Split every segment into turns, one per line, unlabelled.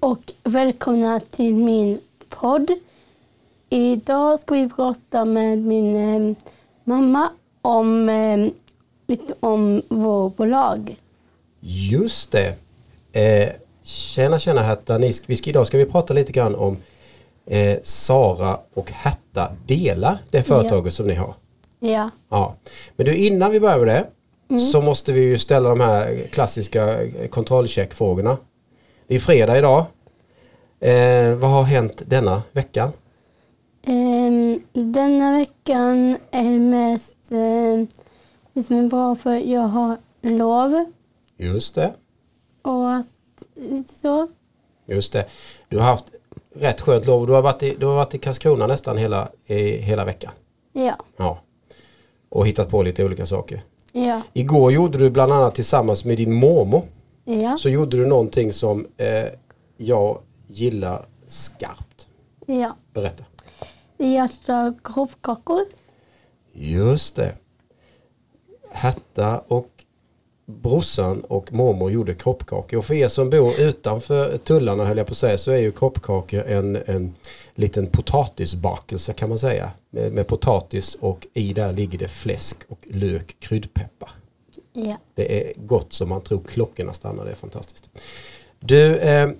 och välkomna till min podd. Idag ska vi prata med min eh, mamma om, eh, lite om vår bolag.
Just det. Eh, tjena tjena Herta. Vi ska, idag ska vi prata lite grann om eh, Sara och Herta delar det företaget som ni har.
Ja.
Ja. Men du innan vi börjar med det så måste vi ju ställa de här klassiska kontrollcheckfrågorna. Det är fredag idag. Eh, vad har hänt denna veckan?
Ehm, denna veckan är det mest eh, det som är bra för jag har lov
Just det.
och att lite så.
Just det. Du har haft rätt skönt lov. Du har varit i, du har varit i Karlskrona nästan hela, i, hela veckan.
Ja.
Ja. Och hittat på lite olika saker.
Ja.
Igår gjorde du bland annat tillsammans med din mormor
Ja.
så gjorde du någonting som eh, jag gillar skarpt.
Ja.
Berätta.
Vi gör kroppkakor.
Just det. Herta och brorsan och mormor gjorde kroppkakor. Och för er som bor utanför tullarna höll jag på att säga så är ju kroppkakor en, en liten potatisbakelse kan man säga. Med, med potatis och i där ligger det fläsk och lök, kryddpeppar.
Ja.
Det är gott som man tror klockorna stannar. Det är fantastiskt. Du, eh,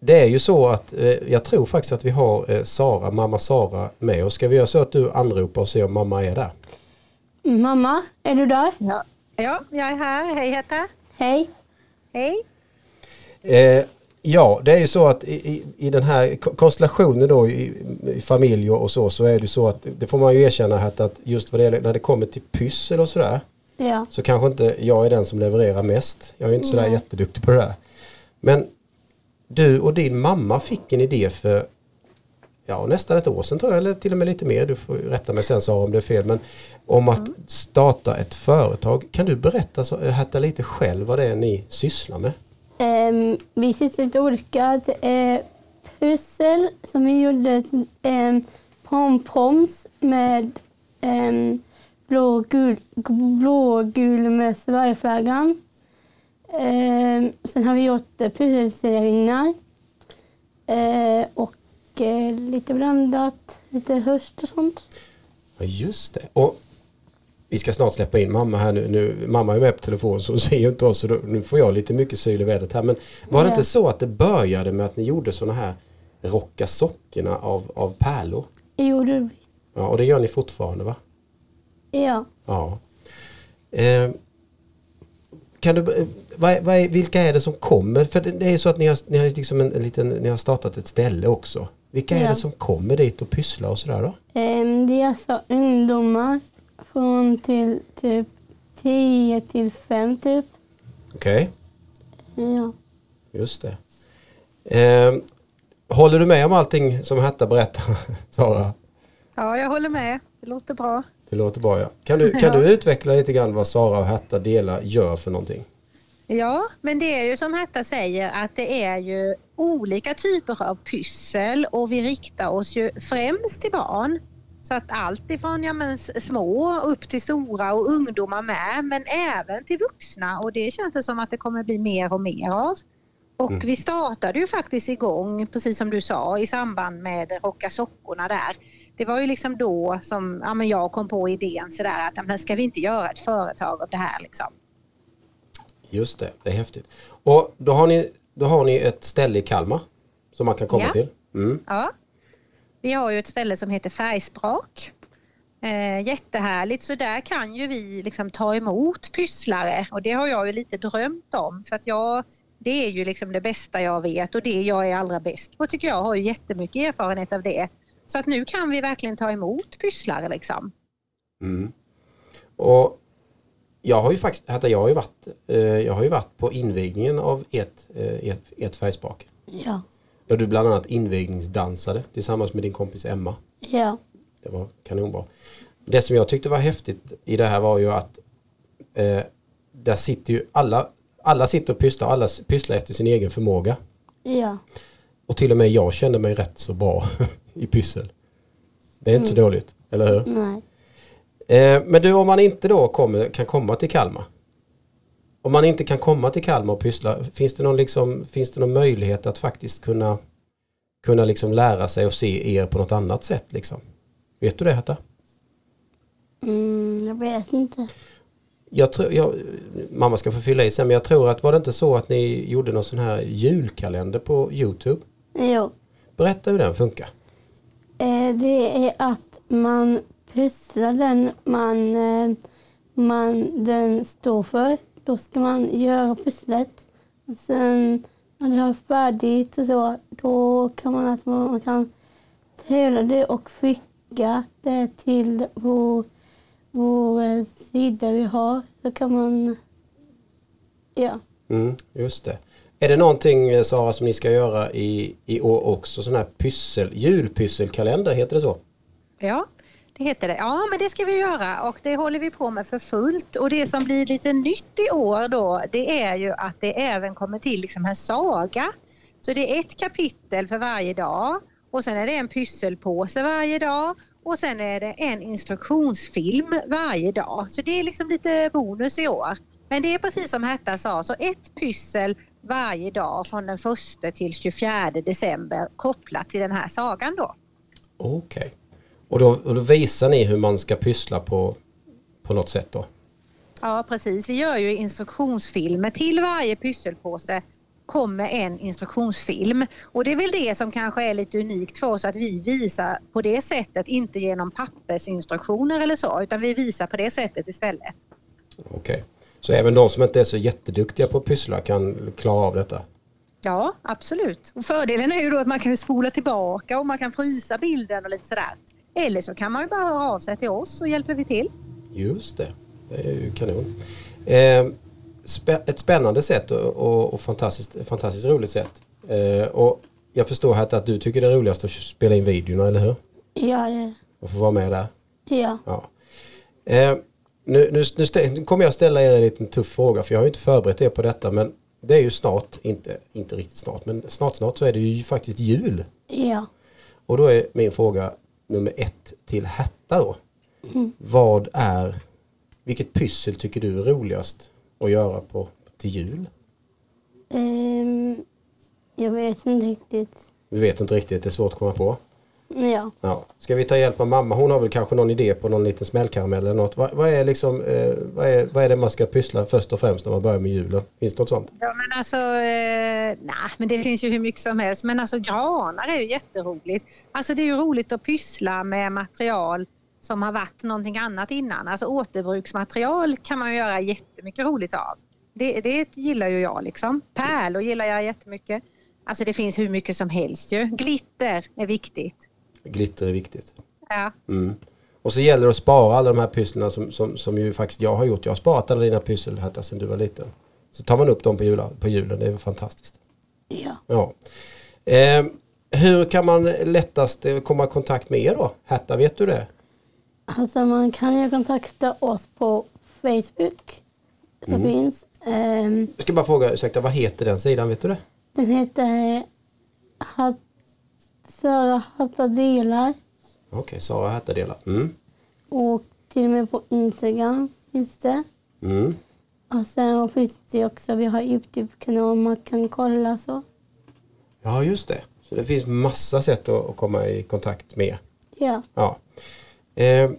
det är ju så att eh, jag tror faktiskt att vi har eh, Sara, mamma Sara med oss. Ska vi göra så att du anropar och ser om mamma är där?
Mamma, är du där?
Ja. ja, jag är här. Hej Hetta.
Hej.
Hej.
Eh, ja, det är ju så att i, i, i den här ko- konstellationen då i, i familj och så, så är det ju så att det får man ju erkänna här att just vad det gäller när det kommer till pyssel och sådär
Ja.
så kanske inte jag är den som levererar mest. Jag är inte sådär
Nej.
jätteduktig på det där. Men du och din mamma fick en idé för ja, nästan ett år sedan tror jag, eller till och med lite mer. Du får rätta mig sen Sara om det är fel. Men om att starta ett företag. Kan du berätta så, Herta, lite själv vad det är ni sysslar med?
Um, vi sysslar lite olika. Pussel som vi gjorde um, pompoms med um, blågul, blågul med Sverigeflaggan. Um, sen har vi gjort uh, pusselseringar uh, och uh, lite blandat, lite höst och sånt.
Ja just det. Och vi ska snart släppa in mamma här nu. nu mamma är med på telefon så hon ser ju inte oss. Så då, nu får jag lite mycket syl i vädret här. Men var det
Ja.
inte så att det började med att ni gjorde sådana här rocka sockorna av, av pärlor?
Det gjorde vi.
Ja, och det gör ni fortfarande va?
Ja.
Ja. Kan du, vad, är- vad är, vilka är det som kommer? För det, är ju så att ni har, ni har, liksom en, en liten, ni har startat ett ställe också. Vilka är
Ja.
det som kommer dit och pysslar och sådär då?
Ehm, Det är alltså ungdomar från till typ 10 till 5 typ.
Okej,
Ja.
just det. Eh, håller du med om allting som Herta berättar, Sara?
Ja, jag håller med. Det låter bra.
Det låter bra ja. Kan du, kan du utveckla lite grann vad Sara och Herta delar gör för någonting?
Ja, men det är ju som Hetta säger att det är ju olika typer av pyssel och vi riktar oss ju främst till barn. Så att allt ifrån ja, men, små upp till stora och ungdomar med, men även till vuxna och det känns det som att det kommer bli mer och mer av. Och vi startade ju faktiskt igång, precis som du sa, i samband med Rocka sockorna där. Det var ju liksom då som ja, men jag kom på idén sådär att ja, men ska vi inte göra ett företag av det här liksom.
Just det, det är häftigt. Och då har ni, då har ni ett ställe i Kalmar som man kan komma
Ja.
till. Mm.
Ja. Vi har ju ett ställe som heter Färgsprak. Eh, jättehärligt, så där kan ju vi liksom ta emot pysslare och det har jag ju lite drömt om för att jag, det är ju liksom det bästa jag vet och det jag är allra bäst på tycker jag. Jag har ju jättemycket erfarenhet av det. Så att nu kan vi verkligen ta emot pysslare liksom.
Mm. Och jag har ju faktiskt, Herta, jag har ju varit, eh, jag har ju varit på invigningen av ert, eh, ert, ert färgspak.
Ja.
Där du bland annat invigningsdansade tillsammans med din kompis Emma.
Ja.
Det var kanonbra. Det som jag tyckte var häftigt i det här var ju att eh, där sitter ju alla, alla sitter och pysslar, alla pysslar efter sin egen förmåga.
Ja.
Och till och med jag kände mig rätt så bra i pyssel. Det är inte så dåligt, eller hur?
Nej.
Eh, men du, om man inte då kommer, kan komma till Kalmar. om man inte kan komma till Kalmar och pyssla, finns det någon, liksom, finns det någon möjlighet att faktiskt kunna, kunna liksom lära sig och se er på något annat sätt? Liksom? Vet du det Herta?
Mm, jag vet inte.
Jag tror, jag, mamma ska få fylla i sen men jag tror att var det inte så att ni gjorde någon sån här julkalender på Youtube?
Jo.
Berätta hur den funkar.
Eh, det är att man pusslar den man, eh, man den står för. Då ska man göra pusslet. Och sen när det är färdigt och så, då kan man, alltså, man kan tävla det och skicka det till vår, vår eh, sida vi har. Så kan man, ja.
Mm, just det. Är det någonting eh, Sara som ni ska göra i, i år också? Sån här pyssel, julpysselkalender, heter det så?
Ja, det heter det. Ja, men det ska vi göra och det håller vi på med för fullt. Och det som blir lite nytt i år då, det är ju att det även kommer till liksom en saga. Så det är ett kapitel för varje dag och sen är det en pysselpåse varje dag och sen är det en instruktionsfilm varje dag. Så det är liksom lite bonus i år. Men det är precis som Herta sa, så ett pyssel varje dag från den 1 till 24 december kopplat till den här sagan då.
Okej. Och, då, och då visar ni hur man ska pyssla på, på något sätt då?
Ja precis, vi gör ju instruktionsfilmer. Till varje pysselpåse kommer en instruktionsfilm. Och det är väl det som kanske är lite unikt för oss att vi visar på det sättet, inte genom pappersinstruktioner eller så, utan vi visar på det sättet istället.
Okej. Så även de som inte är så jätteduktiga på att pyssla kan klara av detta?
Ja, absolut. Och fördelen är ju då att man kan spola tillbaka och man kan frysa bilden och lite sådär. Eller så kan man ju bara höra av sig till oss så hjälper vi till.
Just det, det är ju kanon. Eh, spä ett spännande sätt och, och, och fantastiskt, fantastiskt roligt sätt. Eh, och jag förstår här att du tycker det är roligast att spela in videorna, eller hur?
Ja, det,
Och få vara med där.
ja.
Ja. Eh, nu, nu, nu, kommer jag ställa er en liten tuff fråga för jag har ju inte förberett er på detta men det är ju snart, inte, inte riktigt snart, men snart snart så är det ju faktiskt jul.
Ja.
Och då är min fråga nummer ett till Herta då. Vad är, vilket pyssel tycker du är roligast att göra på, till jul?
Ehm, jag vet inte riktigt.
Vi vet inte riktigt, det är svårt att komma på.
Ja.
Ja. Ska vi ta hjälp av mamma? Hon har väl kanske någon idé på någon liten smällkaramell eller något. Vad, vad, är, liksom, eh, vad, är, vad är det man ska pyssla först och främst när man börjar med julen? Finns det något sånt?
Ja men alltså, eh, nej men det finns ju hur mycket som helst. Men alltså granar är ju jätteroligt. Alltså det är ju roligt att pyssla med material som har varit någonting annat innan. Alltså återbruksmaterial kan man ju göra jättemycket roligt av. Det, det gillar ju jag liksom. Pärlor gillar jag jättemycket. Alltså det finns hur mycket som helst ju. Glitter är viktigt.
Glitter är viktigt.
Ja.
Mm. Och så gäller det att spara alla de här pysslarna som, som, som ju faktiskt jag har gjort. Jag har sparat alla dina pyssel Herta sedan du var liten. Så tar man upp dem på, jula, på julen, det är fantastiskt.
Ja.
Ja. Eh, hur kan man lättast eh, komma i kontakt med er då? Herta, vet du det?
Alltså man kan ju kontakta oss på Facebook. Som finns. Ehm,
Jag ska bara fråga, ursäkta, vad heter den sidan? Vet du det?
den heter Hat, Sara Hatta delar.
Okej, Sara Herta delar. Mm.
Och till och med på Instagram finns det.
Mm.
Och sen finns det också, vi har Youtube-kanal man kan kolla så.
Ja, just det. Så det finns massa sätt att, komma i kontakt med.
Ja.
Ja. Eh,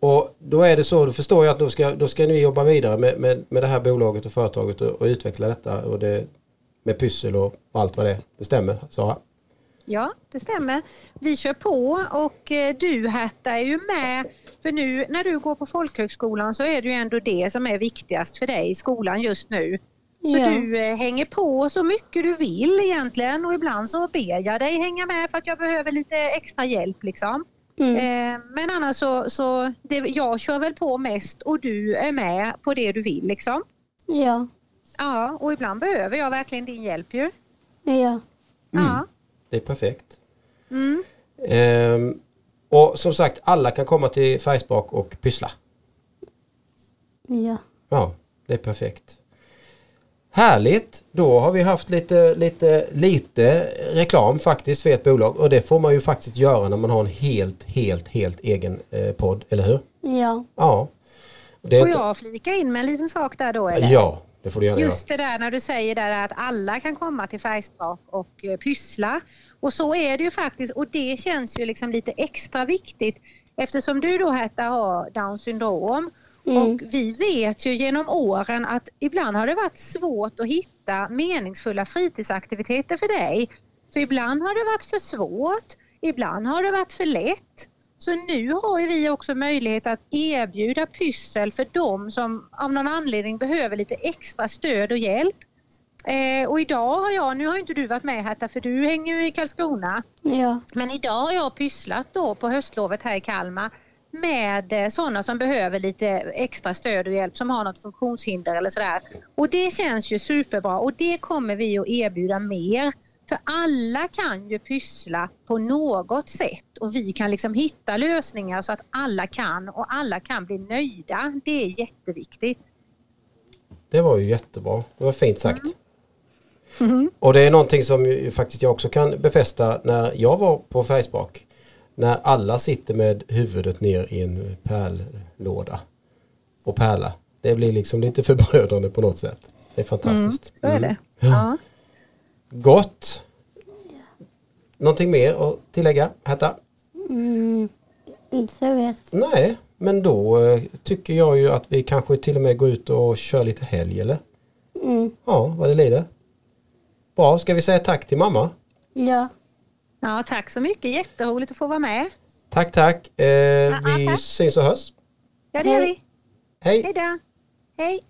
och då är det så, då förstår jag att då ska, då ska ni jobba vidare med, med, med det här bolaget och företaget och, och utveckla detta och det, med pyssel och, allt vad det är. Det stämmer, Sara?
Ja, det stämmer. Vi kör på och eh, du Herta är ju med. För nu när du går på folkhögskolan så är det ju ändå det som är viktigast för dig i skolan just nu. Så
Ja.
du eh, hänger på så mycket du vill egentligen och ibland så ber jag dig hänga med för att jag behöver lite extra hjälp liksom.
Mm.
Eh, men annars så, så det, jag kör väl på mest och du är med på det du vill liksom.
Ja.
Ja, och ibland behöver jag verkligen din hjälp ju.
Ja.
Ja.
Det är perfekt.
Mm.
Ehm, och som sagt, alla kan komma till Färgspak och pyssla.
Ja.
Ja, det är perfekt. Härligt! Då har vi haft lite, lite, lite reklam faktiskt för ett bolag och det får man ju faktiskt göra när man har en helt, helt, helt egen eh, podd, eller hur?
Ja.
Ja. Det
Får jag flika in med en liten sak där då? Eller?
Ja, det får du gärna
Just det där när du säger där att alla kan komma till Färgspak och eh, pyssla. Och så är det ju faktiskt och det känns ju liksom lite extra viktigt eftersom du då Herta har Downs syndrom
Mm.
och vi vet ju genom åren att ibland har det varit svårt att hitta meningsfulla fritidsaktiviteter för dig. För ibland har det varit för svårt, ibland har det varit för lätt. Så nu har ju vi också möjlighet att erbjuda pyssel för de som av någon anledning behöver lite extra stöd och hjälp. Eh, och idag har jag, nu har inte du varit med Herta för du hänger ju i Karlskrona,
Ja.
men idag har jag pysslat då på höstlovet här i Kalmar med eh, sådana som behöver lite extra stöd och hjälp, som har något funktionshinder eller sådär. Och det känns ju superbra och det kommer vi att erbjuda mer. För alla kan ju pyssla på något sätt och vi kan liksom hitta lösningar så att alla kan och alla kan bli nöjda. Det är jätteviktigt.
Det var ju jättebra. Det var fint sagt.
Mm.
Och det är någonting som faktiskt jag också kan befästa när jag var på Färgspak. När alla sitter med huvudet ner i en pärllåda och pärla. Det blir liksom lite förbrödrande på något sätt. Det är fantastiskt.
Så är det. Ja.
Gott! Någonting mer att tillägga? Herta?
Mm. Inte så jag vet.
Nej, men då eh, tycker jag ju att vi kanske till och med går ut och kör lite helg eller?
Mm.
Ja, vad det lider. Bra, ska vi säga tack till mamma?
Ja.
ja, tack så mycket. Jätteroligt att få vara med.
Tack, tack. Eh, vi
tack.
syns och hörs.
Ja, det gör vi.
Hej!
Hej då. Hej.